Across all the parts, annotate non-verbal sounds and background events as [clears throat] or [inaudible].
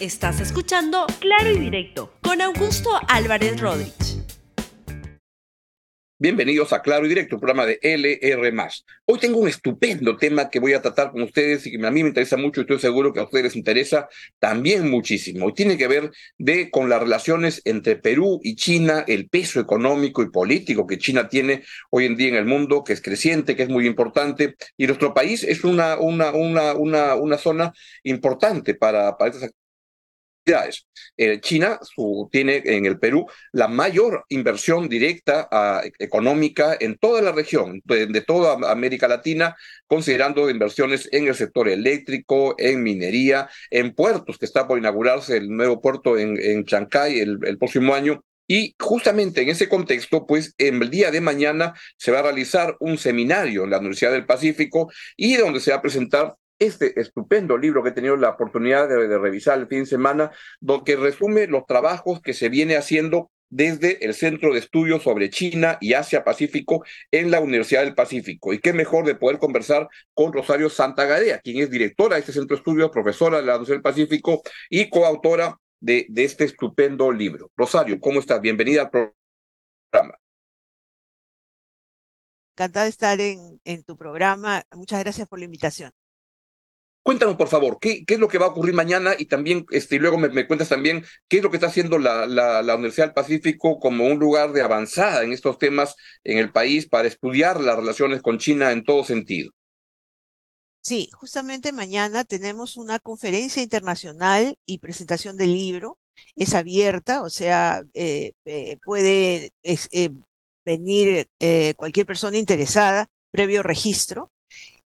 Estás escuchando Claro y Directo con Augusto Álvarez Rodríguez. Bienvenidos a Claro y Directo, programa de LR. Hoy tengo un estupendo tema que voy a tratar con ustedes y que a mí me interesa mucho y estoy seguro que a ustedes les interesa también muchísimo. Y tiene que ver con las relaciones entre Perú y China, el peso económico y político que China tiene hoy en día en el mundo, que es creciente, que es muy importante. Y nuestro país es una, una, una, una, una zona importante para, para estas eh, China tiene en el Perú la mayor inversión directa ah, económica en toda la región, de, toda América Latina, considerando inversiones en el sector eléctrico, en minería, en puertos, que está por inaugurarse el nuevo puerto en, en Chancay el, próximo año, y justamente en ese contexto, pues el día de mañana se va a realizar un seminario en la Universidad del Pacífico y donde se va a presentar este estupendo libro que he tenido la oportunidad de, revisar el fin de semana, donde resume los trabajos que se viene haciendo desde el Centro de Estudios sobre China y Asia Pacífico en la Universidad del Pacífico. Y qué mejor de poder conversar con Rosario Santagarea, quien es directora de este Centro de Estudios, profesora de la Universidad del Pacífico y coautora de, este estupendo libro. Rosario, ¿cómo estás? Bienvenida al programa. Encantada de estar en tu programa. Muchas gracias por la invitación. Cuéntanos, por favor, ¿qué, qué es lo que va a ocurrir mañana y también, este, luego me, cuentas también qué es lo que está haciendo la, la, Universidad del Pacífico como un lugar de avanzada en estos temas en el país para estudiar las relaciones con China en todo sentido. Sí, justamente mañana tenemos una conferencia internacional y presentación del libro. Es abierta, o sea, eh, eh, puede eh, venir cualquier persona interesada previo registro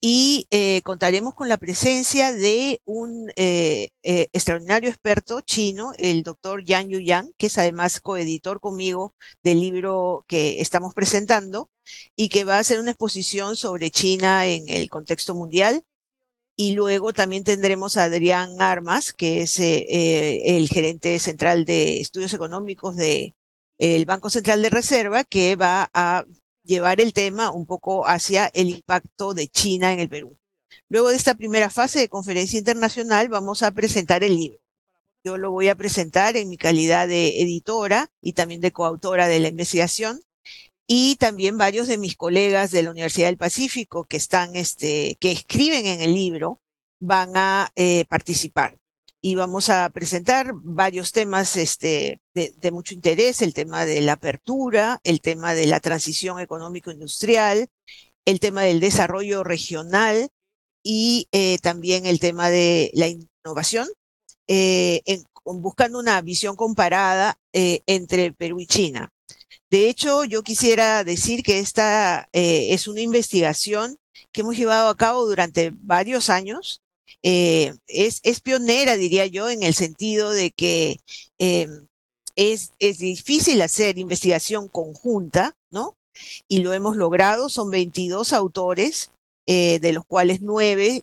y eh, contaremos con la presencia de un eh, eh, extraordinario experto chino, el doctor Yang Yang, que es además coeditor conmigo del libro que estamos presentando y que va a hacer una exposición sobre China en el contexto mundial. Y luego también tendremos a Adrián Armas, que es el gerente central de estudios económicos del Banco Central de Reserva, que va a llevar el tema un poco hacia el impacto de China en el Perú. Luego de esta primera fase de conferencia internacional vamos a presentar el libro. Yo lo voy a presentar en mi calidad de editora y también de coautora de la investigación y también varios de mis colegas de la Universidad del Pacífico que están, este, que escriben en el libro van a eh, participar y vamos a presentar varios temas este, de, mucho interés, el tema de la apertura, el tema de la transición económico-industrial, el tema del desarrollo regional y eh, también el tema de la innovación, eh, buscando una visión comparada eh, entre Perú y China. De hecho, yo quisiera decir que esta es una investigación que hemos llevado a cabo durante varios años eh, es, es, pionera, diría yo, en el sentido de que eh, es, es difícil hacer investigación conjunta, ¿no? Y lo hemos logrado, son 22 autores, eh, de los cuales 9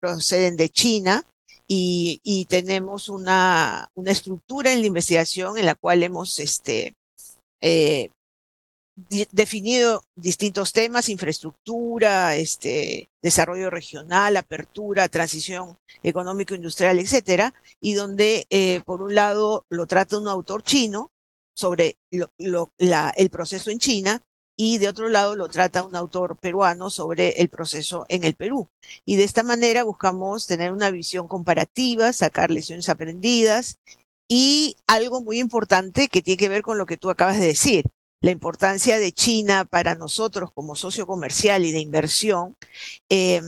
proceden de China, y, y, tenemos una, una estructura en la investigación en la cual hemos este, definido distintos temas, infraestructura, este, desarrollo regional, apertura, transición económico-industrial, etcétera, y donde eh, por un lado lo trata un autor chino sobre el proceso en China y de otro lado lo trata un autor peruano sobre el proceso en el Perú. Y de esta manera buscamos tener una visión comparativa, sacar lecciones aprendidas y algo muy importante que tiene que ver con lo que tú acabas de decir, la importancia de China para nosotros como socio comercial y de inversión, eh,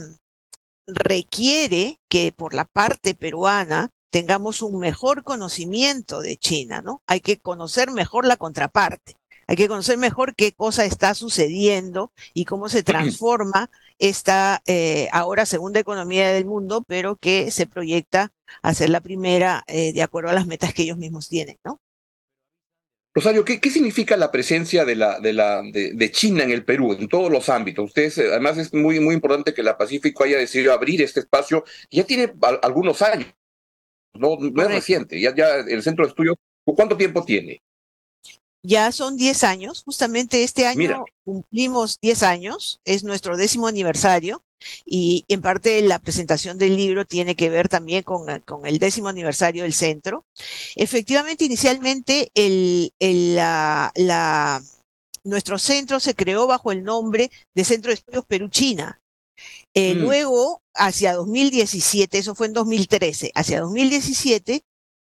requiere que por la parte peruana tengamos un mejor conocimiento de China, ¿no? Hay que conocer mejor la contraparte. Hay que conocer mejor qué cosa está sucediendo y cómo se transforma esta eh, ahora segunda economía del mundo, pero que se proyecta a ser la primera eh, de acuerdo a las metas que ellos mismos tienen, ¿no? Rosario, ¿qué, significa la presencia de, la, de, la, de, China en el Perú, en todos los ámbitos? Ustedes, eh, además, es muy, muy importante que la Pacífico haya decidido abrir este espacio. Ya tiene algunos años, no, no es reciente. Ya, ya el centro de estudios, ¿cuánto tiempo tiene? Ya son 10 años, justamente este año cumplimos 10 años, es nuestro décimo aniversario Y en parte la presentación del libro tiene que ver también con, con el décimo aniversario del centro. Efectivamente, inicialmente el, el, la, la, nuestro centro se creó bajo el nombre de Centro de Estudios Perú-China. Eh, mm. Luego, hacia 2017, eso fue en 2013, hacia 2017,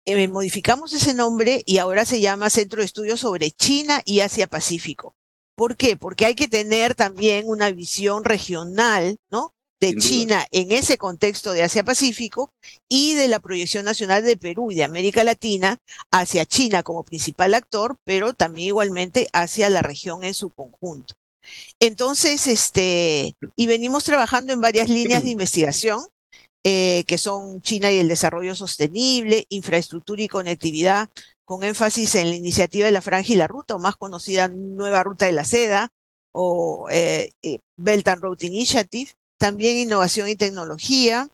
eh, modificamos ese nombre y ahora se llama Centro de Estudios sobre China y Asia Pacífico. ¿Por qué? Porque hay que tener también una visión regional, ¿no? De China en ese contexto de Asia-Pacífico y de la proyección nacional de Perú y de América Latina hacia China como principal actor, pero también igualmente hacia la región en su conjunto. Entonces, este, y venimos trabajando en varias líneas de [clears throat] investigación, eh, que son China y el desarrollo sostenible, infraestructura y conectividad, con énfasis en la iniciativa de la Franja y la Ruta, o más conocida Nueva Ruta de la Seda, o eh, eh, Belt and Road Initiative, también innovación y tecnología,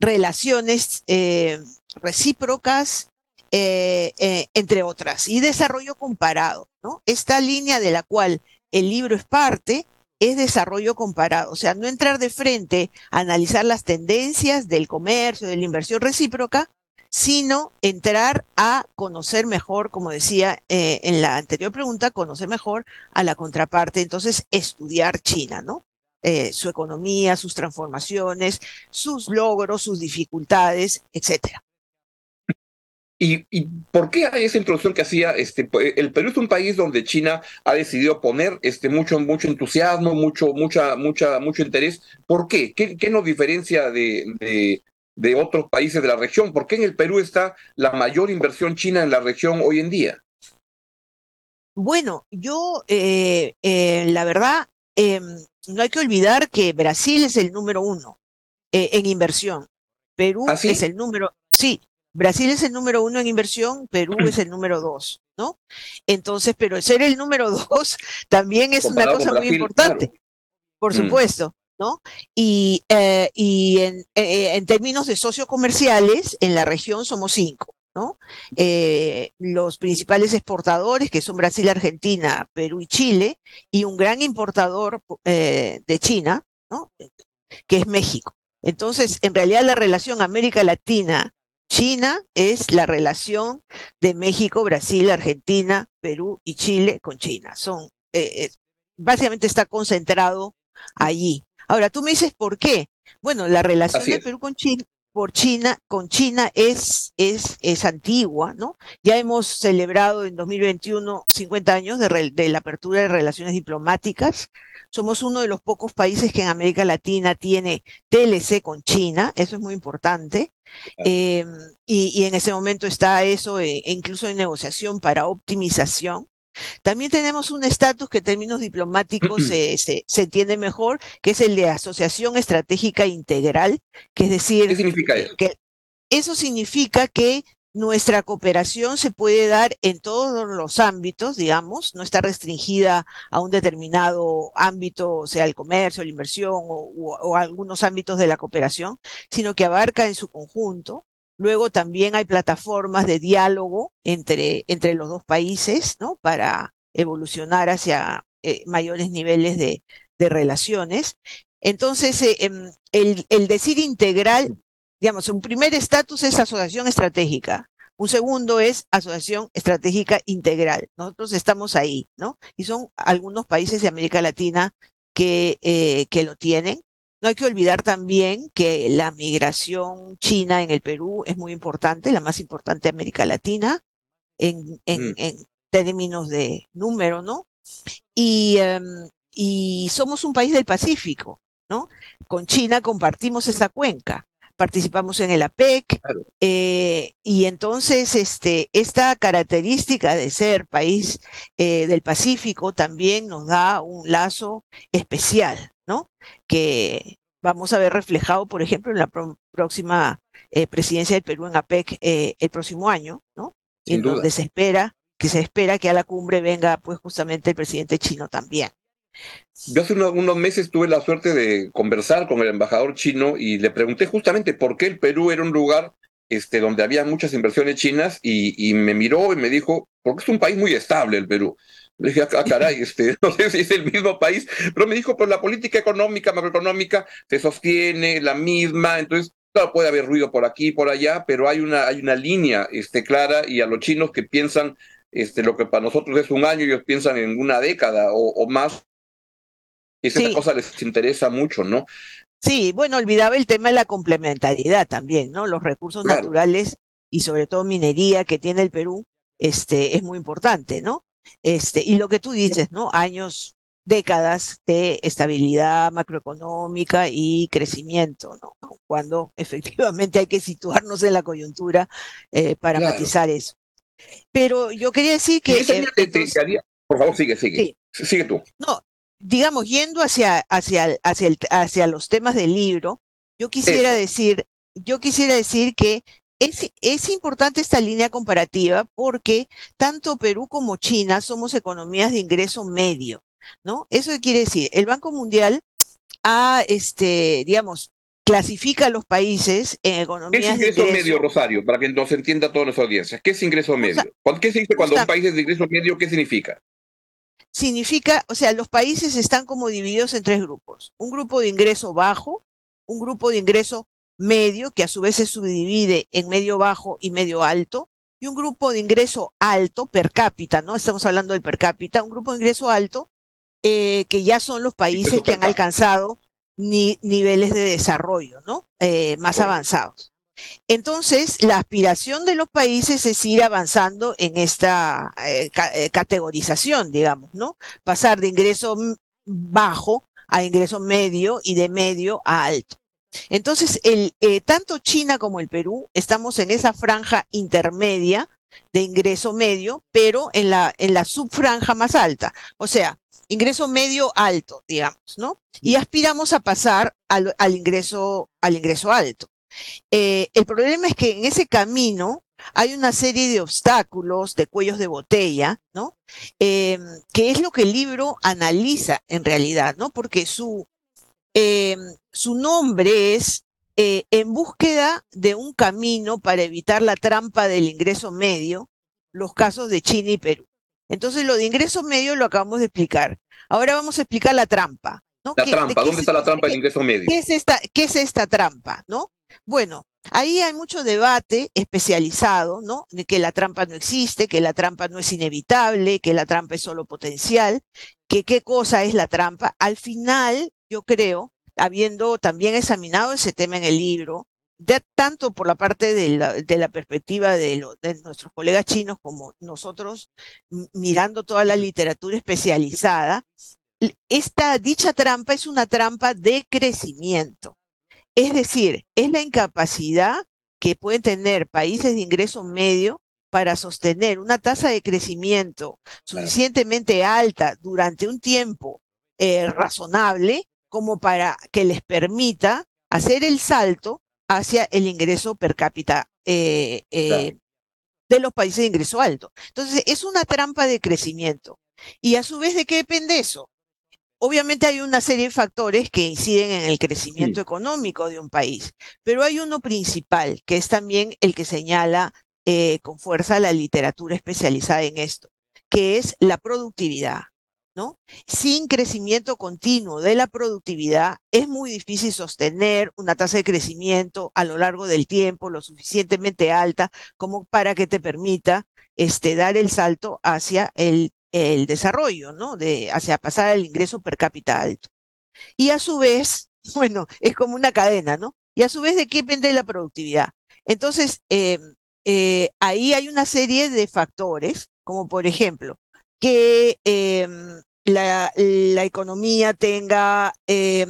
relaciones eh, recíprocas, entre otras, y desarrollo comparado. Esta línea de la cual el libro es parte es desarrollo comparado, o sea, no entrar de frente a analizar las tendencias del comercio, de la inversión recíproca, sino entrar a conocer mejor, como decía eh, en la anterior pregunta, conocer mejor a la contraparte, entonces estudiar China, ¿no? Eh, su economía, sus transformaciones, sus logros, sus dificultades, etcétera. ¿Y, por qué hay esa introducción que hacía? Este, el Perú es un país donde China ha decidido poner este, mucho, mucho entusiasmo, mucho, mucha, mucha, mucho interés. ¿Por qué? ¿Qué, nos diferencia de otros países de la región? ¿Por qué en el Perú está la mayor inversión china en la región hoy en día? Bueno, yo, eh, eh, la verdad, em, no hay que olvidar que Brasil es el número uno eh, en inversión. Perú ¿Ah, es el número, sí, Brasil es el número uno en inversión, Perú es el número dos, ¿no? Entonces, pero ser el número [laughs] dos también es una cosa muy importante, por mm. Y, eh, y en, eh, en, términos de sociocomerciales, en la región somos cinco, ¿no? Eh, los principales exportadores, que son Brasil, Argentina, Perú y Chile, y un gran importador de China, ¿no? Que es México. Entonces, en realidad la relación América Latina China es la relación de México, Brasil, Argentina, Perú y Chile con China. Son, básicamente está concentrado allí. Ahora, tú me dices por qué. Bueno, la relación de Perú con China, por China, con China es, es, es antigua, ¿no? Ya hemos celebrado en 2021 50 años de, de, la apertura de relaciones diplomáticas. Somos uno de los pocos países que en América Latina tiene TLC con China, eso es muy importante. Eh, y, y, en ese momento está eso, eh, incluso en negociación para optimización. También tenemos un estatus que en términos diplomáticos [clears throat] se, se, entiende mejor, que es el de Asociación Estratégica Integral, que es decir, ¿qué significa eso? Que eso significa que nuestra cooperación se puede dar en todos los ámbitos, digamos, no está restringida a un determinado ámbito, sea el comercio, la inversión o, o algunos ámbitos de la cooperación, sino que abarca en su conjunto. Luego también hay plataformas de diálogo entre, entre los dos países, ¿no? Para evolucionar hacia eh, mayores niveles de, de, relaciones. Entonces, eh, em, el, el decir integral, digamos, un primer estatus es asociación estratégica. Un segundo es asociación estratégica integral. Nosotros estamos ahí, ¿no? Y son algunos países de América Latina que, eh, que lo tienen. No hay que olvidar también que la migración china en el Perú es muy importante, la más importante de América Latina, en, en, mm. términos de número, ¿no? Y, em, y somos un país del Pacífico, ¿no? Con China compartimos esa cuenca participamos en el APEC, eh, y entonces este, esta característica de ser país eh, del Pacífico también nos da un lazo especial, ¿no? Que vamos a ver reflejado, por ejemplo, en la próxima eh, presidencia del Perú en APEC eh, el próximo año, ¿no? en donde se espera que se espera que a la cumbre venga, pues, justamente el presidente chino también. Yo hace unos, meses tuve la suerte de conversar con el embajador chino y le pregunté justamente por qué el Perú era un lugar este, donde había muchas inversiones chinas y, y me miró y me dijo, porque es un país muy estable el Perú. Le dije, ah, caray, este, [laughs] no sé si es el mismo país, pero me dijo, pues la política económica, macroeconómica, se sostiene la misma, entonces, claro, puede haber ruido por aquí y por allá, pero hay una, hay una línea este, clara y a los chinos que piensan este, lo que para nosotros es un año, ellos piensan en una década o, más. Y esa cosa les interesa mucho, ¿no? Sí, bueno, olvidaba el tema de la complementariedad también, ¿no? Los recursos naturales y sobre todo minería que tiene el Perú, este, es muy importante, ¿no? Este, y lo que tú dices, ¿no? Años, décadas de estabilidad macroeconómica y crecimiento, ¿no? Cuando [laughs] efectivamente hay que situarnos en la coyuntura eh, para matizar eso. Pero yo quería decir que... Eh, por favor, sigue, sigue. Sigue tú. No, digamos, yendo hacia, hacia, hacia, hacia los temas del libro, yo quisiera decir, yo quisiera decir que es, es, importante esta línea comparativa porque tanto Perú como China somos economías de ingreso medio, ¿no? Eso quiere decir, el Banco Mundial ha, este, digamos, clasifica a los países en economías ¿Qué es ingreso, medio, Rosario? Para que nos entienda toda nuestra audiencia. ¿Qué es ingreso medio? ¿Qué se dice cuando un país es de ingreso medio? ¿Qué significa? significa, o sea, los países están como divididos en tres grupos. Un grupo de ingreso bajo, un grupo de ingreso medio, que a su vez se subdivide en medio bajo y medio alto, y un grupo de ingreso alto per cápita, ¿no? Estamos hablando del per cápita, un grupo de ingreso alto, eh, que ya son los países que han alcanzado niveles de desarrollo, ¿no? Eh, más avanzados. Entonces, la aspiración de los países es ir avanzando en esta eh, categorización, digamos, ¿no? Pasar de ingreso bajo a ingreso medio y de medio a alto. Entonces, el, eh, tanto China como el Perú estamos en esa franja intermedia de ingreso medio, pero en la, en la subfranja más alta. O sea, ingreso medio alto, digamos, ¿no? Y aspiramos a pasar al, al ingreso, al ingreso alto. Eh, el problema es que en ese camino hay una serie de obstáculos, de cuellos de botella, ¿no? Eh, que es lo que el libro analiza en realidad, ¿no? Porque su, eh, su nombre es En búsqueda de un camino para evitar la trampa del ingreso medio, los casos de China y Perú. Entonces, lo de ingreso medio lo acabamos de explicar. Ahora vamos a explicar la trampa. ¿no? La trampa, ¿dónde está la trampa del ingreso medio? ¿Qué es esta, qué es esta trampa? ¿no? Bueno, ahí hay mucho debate especializado, ¿no? De que la trampa no existe, que la trampa no es inevitable, que la trampa es solo potencial, que qué cosa es la trampa. Al final, yo creo, habiendo también examinado ese tema en el libro, tanto por la parte de la, perspectiva de, de, nuestros colegas chinos como nosotros mirando toda la literatura especializada, esta dicha trampa es una trampa de crecimiento. Es decir, es la incapacidad que pueden tener países de ingreso medio para sostener una tasa de crecimiento suficientemente alta durante un tiempo eh, razonable como para que les permita hacer el salto hacia el ingreso per cápita eh, eh, de los países de ingreso alto. Entonces, es una trampa de crecimiento. Y a su vez, ¿de qué depende eso? Obviamente hay una serie de factores que inciden en el crecimiento económico de un país, pero hay uno principal, que es también el que señala eh, con fuerza la literatura especializada en esto, que es la productividad. ¿No? Sin crecimiento continuo de la productividad es muy difícil sostener una tasa de crecimiento a lo largo del tiempo lo suficientemente alta como para que te permita este, dar el salto hacia el el desarrollo, ¿no? De hacia pasar al ingreso per cápita alto. Y a su vez, [laughs] bueno, es como una cadena, ¿no? Y a su vez, ¿de qué depende la productividad? Entonces, eh, eh, ahí hay una serie de factores, como por ejemplo, que em, la, economía tenga, em,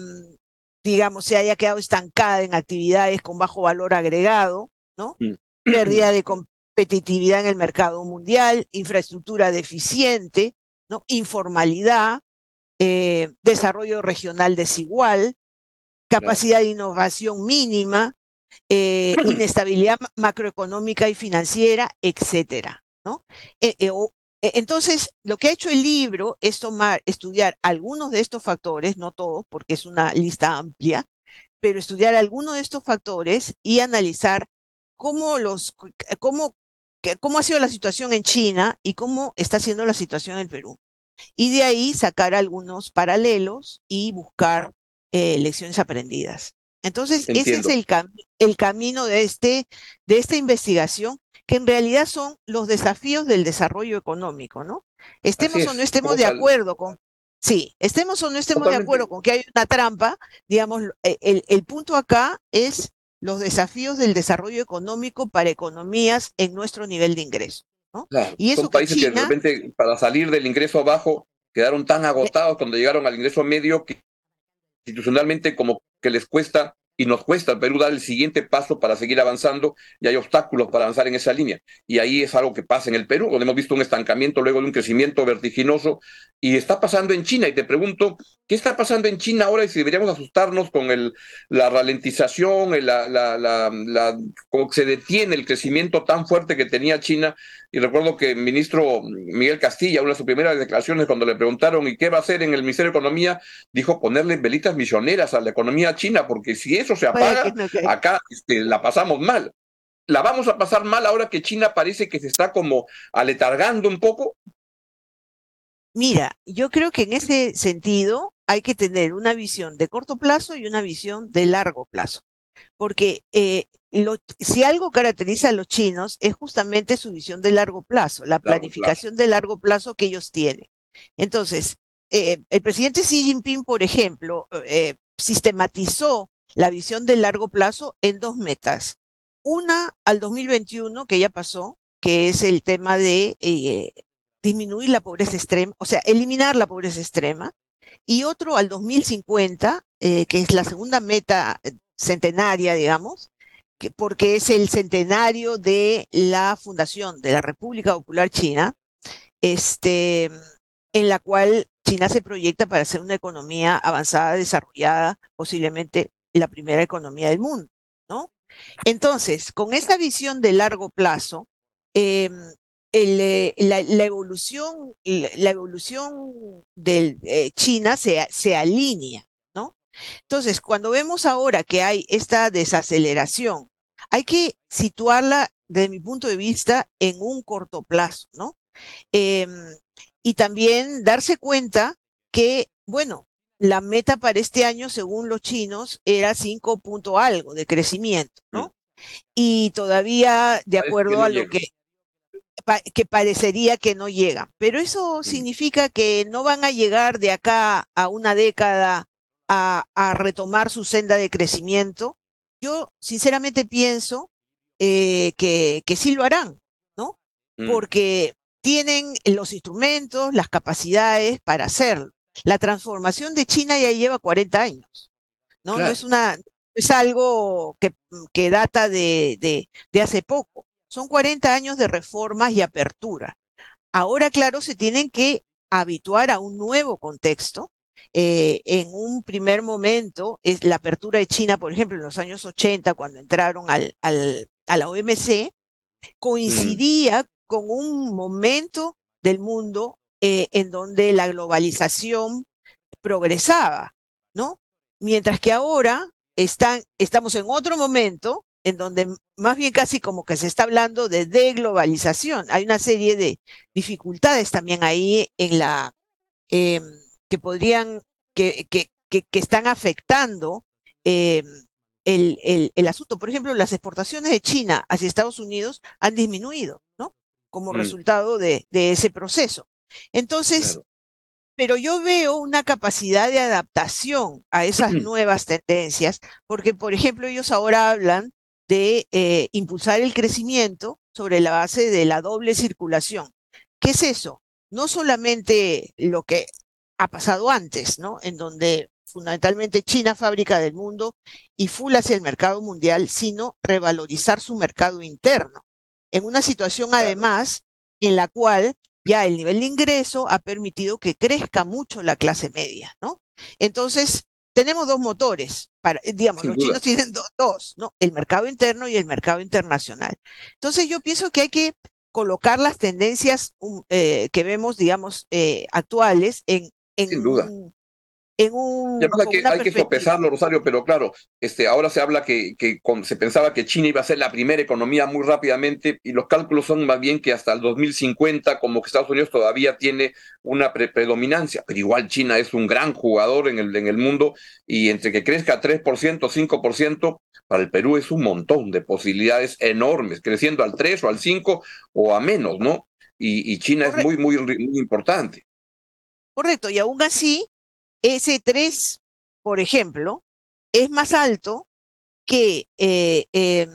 digamos, se haya quedado estancada en actividades con bajo valor agregado, ¿no? Mm. Pérdida de, [clears throat] competitividad en el mercado mundial, infraestructura deficiente, ¿no? informalidad, eh, desarrollo regional desigual, capacidad de innovación mínima, eh, [clears throat] inestabilidad macroeconómica y financiera, etcétera. ¿no? Eh, entonces, lo que ha hecho el libro es tomar, estudiar algunos de estos factores, no todos, porque es una lista amplia, pero estudiar algunos de estos factores y analizar cómo los, cómo cómo ha sido la situación en China y cómo está siendo la situación en Perú. Y de ahí sacar algunos paralelos y buscar eh, lecciones aprendidas. Entonces, ese es el, el camino de, este, de esta investigación, que en realidad son los desafíos del desarrollo económico, ¿no? Estemos o no estemos de acuerdo con, Sí, estemos o no estemos de acuerdo con que hay una trampa, digamos, e, el, el, punto acá es los desafíos del desarrollo económico para economías en nuestro nivel de ingreso. ¿no? y eso son países que, de repente para salir del ingreso abajo quedaron tan agotados cuando llegaron al ingreso medio que institucionalmente como que les cuesta y nos cuesta al Perú dar el siguiente paso para seguir avanzando y hay obstáculos para avanzar en esa línea. Y ahí es algo que pasa en el Perú, donde hemos visto un estancamiento luego de un crecimiento vertiginoso y está pasando en China. Y te pregunto, ¿qué está pasando en China ahora y si deberíamos asustarnos con el, la ralentización, la, la, la, la, como se detiene el crecimiento tan fuerte que tenía China? Y recuerdo que el ministro Miguel Castilla, una de sus primeras declaraciones cuando le preguntaron ¿y qué va a hacer en el Ministerio de Economía? Dijo ponerle velitas misioneras a la economía china, porque si eso se apaga, acá este, la pasamos mal. ¿La vamos a pasar mal ahora que China parece que se está como aletargando un poco? Mira, yo creo que en ese sentido hay que tener una visión de corto plazo y una visión de largo plazo, porque eh, si algo caracteriza a los chinos es justamente su visión de largo plazo, la planificación de largo plazo que ellos tienen. Entonces, eh, el presidente Xi Jinping, por ejemplo, eh, sistematizó la visión de largo plazo en dos metas. Una al 2021, que ya pasó, que es el tema de eh, disminuir la pobreza extrema, o sea, eliminar la pobreza extrema. Y otro al 2050, que es la segunda meta centenaria, digamos, porque es el centenario de la fundación de la República Popular China, este, en la cual China se proyecta para ser una economía avanzada, desarrollada, posiblemente la primera economía del mundo, ¿no? Entonces, con esta visión de largo plazo, em, eh, la, evolución, la, evolución de eh, China se, se alinea, ¿no? Entonces, cuando vemos ahora que hay esta desaceleración hay que situarla, desde mi punto de vista, en un corto plazo, ¿no? Em, y también darse cuenta que, bueno, la meta para este año, según los chinos, era 5 punto algo de crecimiento, ¿no? Y todavía, de acuerdo a lo que, que parecería que no llegan. Pero eso significa que no van a llegar de acá a una década a, a retomar su senda de crecimiento, yo sinceramente pienso eh, que, que, sí lo harán, ¿no? Mm. Porque tienen los instrumentos, las capacidades para hacerlo. La transformación de China ya lleva 40 años, ¿no? No es una, es algo que, que data de, de, de hace poco. Son 40 años de reformas y apertura. Ahora, claro, se tienen que habituar a un nuevo contexto, eh, en un primer momento, es la apertura de China, por ejemplo, en los años 80, cuando entraron al, al, a la OMC, coincidía con un momento del mundo eh, en donde la globalización progresaba, ¿no? Mientras que ahora están, estamos en otro momento en donde más bien casi como que se está hablando de deglobalización. Hay una serie de dificultades también ahí en la, eh, que podrían, que, que, que, están afectando eh, el, el, el, asunto. Por ejemplo, las exportaciones de China hacia Estados Unidos han disminuido, ¿no? Como mm. resultado de, de, ese proceso. Entonces, pero yo veo una capacidad de adaptación a esas [clears throat] nuevas tendencias, porque, por ejemplo, ellos ahora hablan de eh, impulsar el crecimiento sobre la base de la doble circulación. ¿Qué es eso? No solamente lo que ha pasado antes, ¿no? En donde fundamentalmente China fábrica del mundo y full hacia el mercado mundial, sino revalorizar su mercado interno. En una situación además en la cual ya el nivel de ingreso ha permitido que crezca mucho la clase media, ¿no? Entonces, tenemos dos motores, para, eh, digamos, los chinos tienen dos, ¿no? El mercado interno y el mercado internacional. Entonces, yo pienso que hay que colocar las tendencias um, eh, que vemos, digamos, eh, actuales en, en, en un... hay que, hay que sopesarlo, Rosario, pero claro, este, ahora se habla que, que se pensaba que China iba a ser la primera economía muy rápidamente y los cálculos son más bien que hasta el 2050, como que Estados Unidos todavía tiene una predominancia, pero igual China es un gran jugador en el, en el mundo y entre que crezca 3%, 5%, para el Perú es un montón de posibilidades enormes, creciendo al 3 o al 5 o a menos, ¿no? Y, y China es muy, muy, muy importante. Correcto, y aún así, ese 3, por ejemplo, es más alto que eh, em,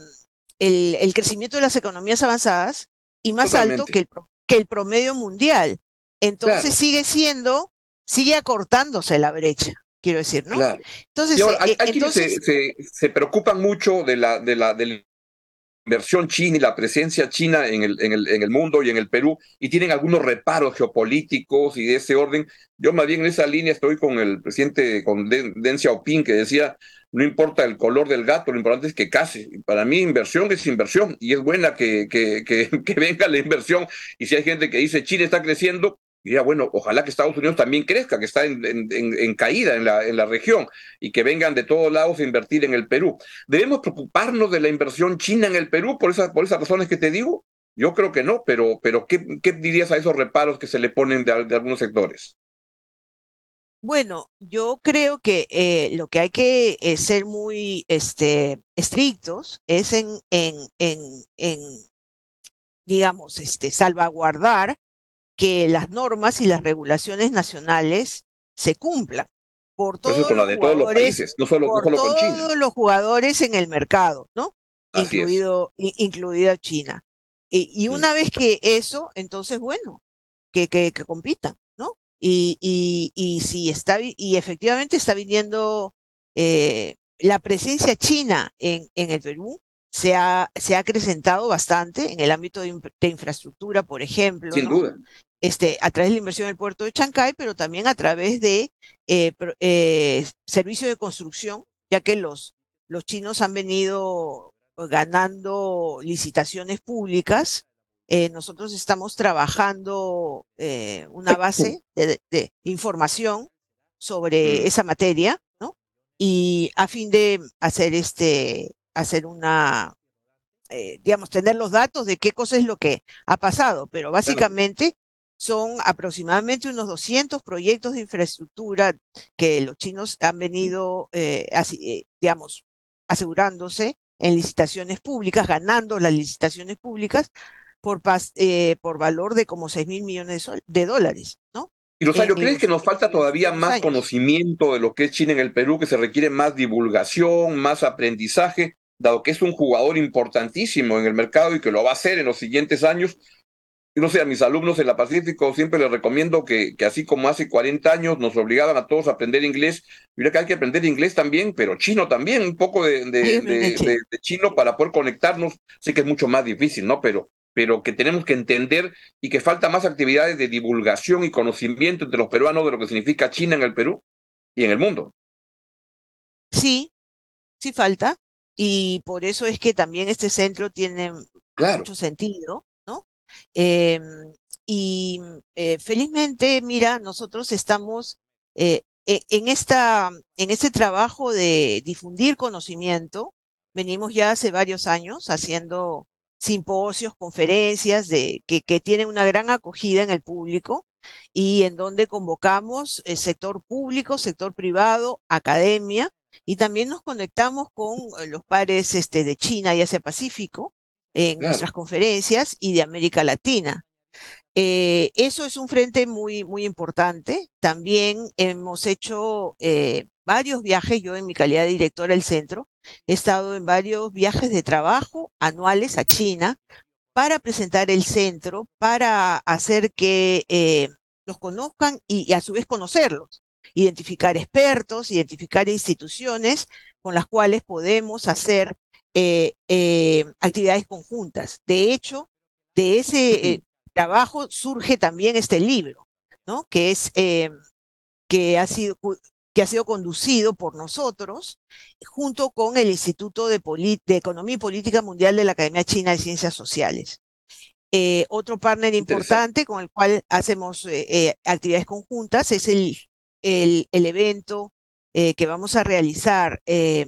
el, crecimiento de las economías avanzadas y más alto que el, que el promedio mundial. Entonces sigue siendo, sigue acortándose la brecha, quiero decir, ¿no? Entonces, hay, eh, entonces... Se, se, preocupan mucho de la, de la, del inversión china y la presencia china en el, en, el, en el mundo y en el Perú y tienen algunos reparos geopolíticos y de ese orden. Yo más bien en esa línea estoy con el presidente, con Deng Xiaoping, que decía, no importa el color del gato, lo importante es que case. Para mí inversión es inversión y es buena que, que, que, [laughs] que venga la inversión. Y si hay gente que dice China está creciendo, diría, bueno, ojalá que Estados Unidos también crezca, que está en, caída en la, región y que vengan de todos lados a invertir en el Perú. ¿Debemos preocuparnos de la inversión china en el Perú por esas, por esas razones que te digo? Yo creo que no, pero, pero ¿qué, qué dirías a esos reparos que se le ponen de, algunos sectores? Bueno, yo creo que eh, lo que hay que eh, ser muy este, estrictos es en, en, en, en digamos, este, salvaguardar que las normas y las regulaciones nacionales se cumplan por todos, los, jugadores, todos los países, no solo, por todos los jugadores en el mercado, ¿no? Incluido, incluida China. Y, una vez que eso, entonces, bueno, que, que, compitan, ¿no? Y, y, y, si está, y efectivamente está viniendo eh, la presencia china en, en el Perú, se ha, se ha acrecentado bastante en el ámbito de, infraestructura, por ejemplo. Sin duda este, a través de la inversión del puerto de Chancay, pero también a través de eh, eh, servicio de construcción, ya que los, los chinos han venido ganando licitaciones públicas. Eh, nosotros estamos trabajando una base de, información sobre mm. esa materia, ¿no? Y a fin de hacer este, hacer una, digamos, tener los datos de qué cosa es lo que ha pasado, pero básicamente son aproximadamente unos 200 proyectos de infraestructura que los chinos han venido, eh, eh, digamos, asegurándose en licitaciones públicas, ganando las licitaciones públicas por, eh, por valor de como 6 mil millones de, dólares, ¿no? Y Rosario, ¿crees que nos falta todavía más conocimiento de lo que es China en el Perú, que se requiere más divulgación, más aprendizaje, dado que es un jugador importantísimo en el mercado y que lo va a hacer en los siguientes años? No sé, a mis alumnos en la Pacífico siempre les recomiendo que, que así como hace 40 años nos obligaban a todos a aprender inglés, mira que hay que aprender inglés también, pero chino también, un poco de, de, chino para poder conectarnos. Sé que es mucho más difícil, ¿no? Pero, pero que tenemos que entender y que falta más actividades de divulgación y conocimiento entre los peruanos de lo que significa China en el Perú y en el mundo. Sí, sí falta. Y por eso es que también este centro tiene mucho sentido Em, y eh, felizmente, mira, nosotros estamos eh, e, en, esta, en este trabajo de difundir conocimiento. Venimos ya hace varios años haciendo simposios, conferencias de, que, que tienen una gran acogida en el público y en donde convocamos el sector público, sector privado, academia, y también nos conectamos con los pares este, de China y Asia Pacífico en nuestras conferencias y de América Latina. Eh, eso es un frente muy, muy importante. También hemos hecho eh, varios viajes, yo en mi calidad de directora del centro, he estado en varios viajes de trabajo anuales a China para presentar el centro, para hacer que eh, los conozcan y, a su vez conocerlos, identificar expertos, identificar instituciones con las cuales podemos hacer eh, eh, actividades conjuntas. De hecho, de ese eh, trabajo surge también este libro, ¿no? Que es que ha sido que ha sido conducido por nosotros junto con el Instituto de, Economía y Política Mundial de la Academia China de Ciencias Sociales. otro partner importante con el cual hacemos actividades conjuntas es el el, el evento eh, que vamos a realizar eh,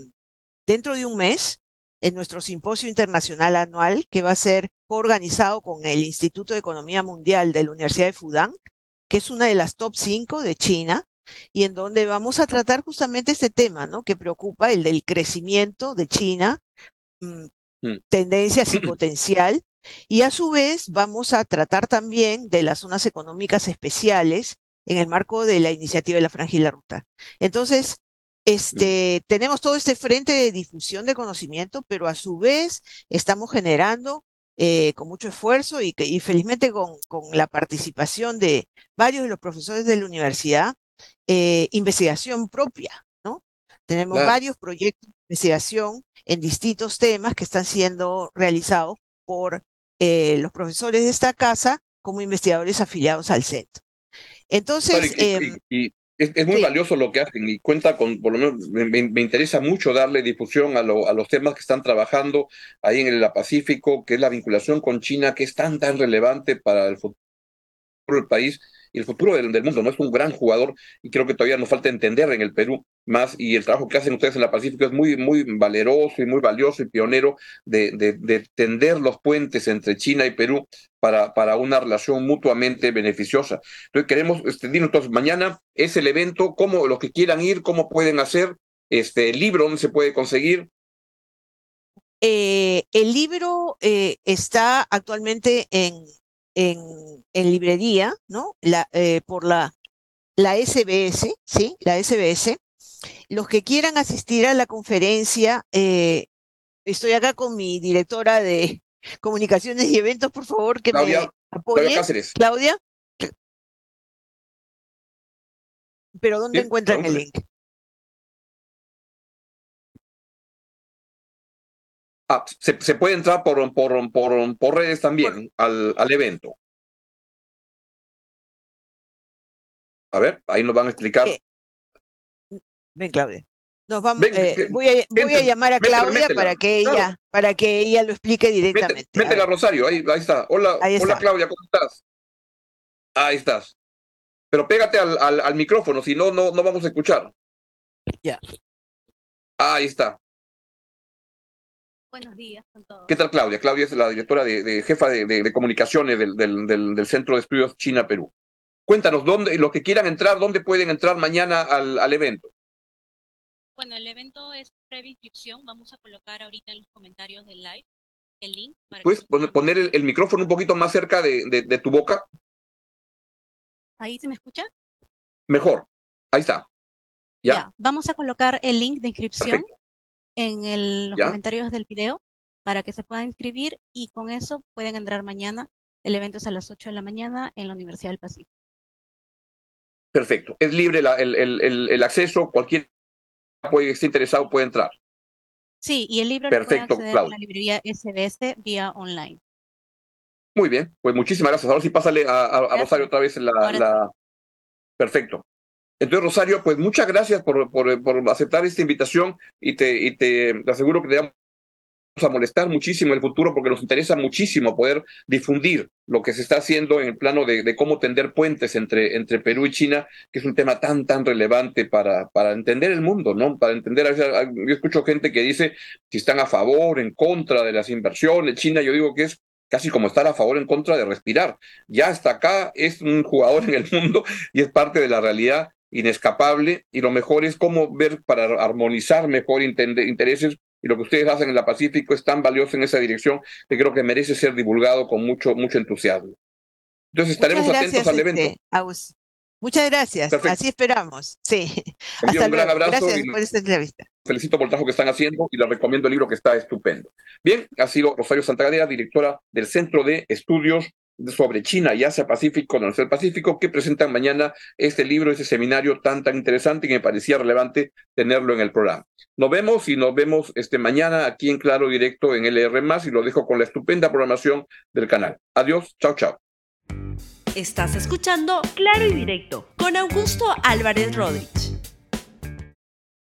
dentro de un mes en nuestro simposio internacional anual que va a ser organizado con el Instituto de Economía Mundial de la Universidad de Fudan, que es una de las top 5 de China, y en donde vamos a tratar justamente este tema, ¿no? Que preocupa, el del crecimiento de China, mm, mm. tendencias y [clears throat] potencial. Y a su vez vamos a tratar también de las zonas económicas especiales en el marco de la iniciativa de la Franja y la Ruta. Entonces, este, tenemos todo este frente de difusión de conocimiento, pero a su vez estamos generando eh, con mucho esfuerzo y, y felizmente con, con, la participación de varios de los profesores de la universidad, eh, investigación propia, ¿no? Tenemos varios proyectos de investigación en distintos temas que están siendo realizados por eh, los profesores de esta casa como investigadores afiliados al centro. Entonces... y, es, muy valioso lo que hacen y cuenta con, por lo menos, me, interesa mucho darle difusión a, a, los temas que están trabajando ahí en el Pacífico, que es la vinculación con China, que es tan, tan relevante para el futuro del país y el futuro del, mundo. No es un gran jugador y creo que todavía nos falta entender en el Perú más y el trabajo que hacen ustedes en la Pacífico es muy, muy valeroso y muy valioso y pionero de, de, tender los puentes entre China y Perú para, para una relación mutuamente beneficiosa. Entonces queremos, este, entonces mañana es el evento, cómo los que quieran ir, cómo pueden hacer, este, el libro, dónde se puede conseguir. Eh, el libro eh, está actualmente en en, librería, ¿no? La, eh, por la, la SBS, ¿sí? La SBS. Los que quieran asistir a la conferencia, eh, estoy acá con mi directora de [laughs] comunicaciones y eventos, por favor, que me apoye. Claudia. Pero ¿dónde encuentran el link? Ah, se, puede entrar por, por, por, por redes también al, al, evento. A ver, ahí nos van a explicar. Ven, Claudia. Nos vamos, eh, voy, a, voy a, llamar a Claudia para que ella para que ella lo explique directamente. Métela, Rosario, ahí, ahí está. Hola, hola Claudia, ¿cómo estás? Ahí estás. Pero pégate al, al, al micrófono, si no, no, no vamos a escuchar. Ya. Ahí está. Buenos días con todos. ¿Qué tal, Claudia? Claudia es la directora de, jefa de, comunicaciones del, del, Centro de Estudios China-Perú. Cuéntanos, ¿dónde, los que quieran entrar, ¿dónde pueden entrar mañana al, al evento? Bueno, el evento es previa inscripción. Vamos a colocar ahorita en los comentarios del live el link. ¿Puedes poner el, micrófono un poquito más cerca de, tu boca? ¿Ahí se me escucha? Mejor. Ahí está. Ya. Vamos a colocar el link de inscripción en los comentarios del video para que se puedan inscribir y con eso pueden entrar mañana. El evento es a las 8 de la mañana en la Universidad del Pacífico. Perfecto. Es libre el, el, el, acceso, cualquier que esté interesado puede entrar. Sí, y el libro Perfecto, puede acceder a la librería SBS vía online. Muy bien, pues muchísimas gracias. Ahora sí pásale a, a, Rosario otra vez la, la... Perfecto. Entonces, Rosario, pues muchas gracias por, por, aceptar esta invitación y te, y te, aseguro que te vamos a molestar muchísimo en el futuro porque nos interesa muchísimo poder difundir lo que se está haciendo en el plano de, cómo tender puentes entre, entre Perú y China, que es un tema tan, tan relevante para, para entender el mundo, ¿no? Para entender, yo escucho gente que dice si están a favor, en contra de las inversiones, China, yo digo que es casi como estar a favor en contra de respirar. Ya hasta acá es un jugador en el mundo y es parte de la realidad inescapable y lo mejor es cómo ver para armonizar mejor intereses y lo que ustedes hacen en la Pacífico es tan valioso en esa dirección que creo que merece ser divulgado con mucho, mucho entusiasmo. Entonces estaremos atentos al evento. Este, Muchas gracias, así esperamos. Sí. [laughs] Hasta un gran abrazo. Gracias por esta entrevista. Felicito por el trabajo que están haciendo y les recomiendo el libro que está estupendo. Bien, ha sido Rosario Santagadera, directora del Centro de Estudios sobre China y Asia Pacífico, el Pacífico, que presentan mañana este libro, este seminario tan, tan interesante y me parecía relevante tenerlo en el programa. Nos vemos y nos vemos este mañana aquí en Claro Directo en LR+, y lo dejo con la estupenda programación del canal. Adiós, chao, chao. Estás escuchando Claro y Directo con Augusto Álvarez Rodríguez.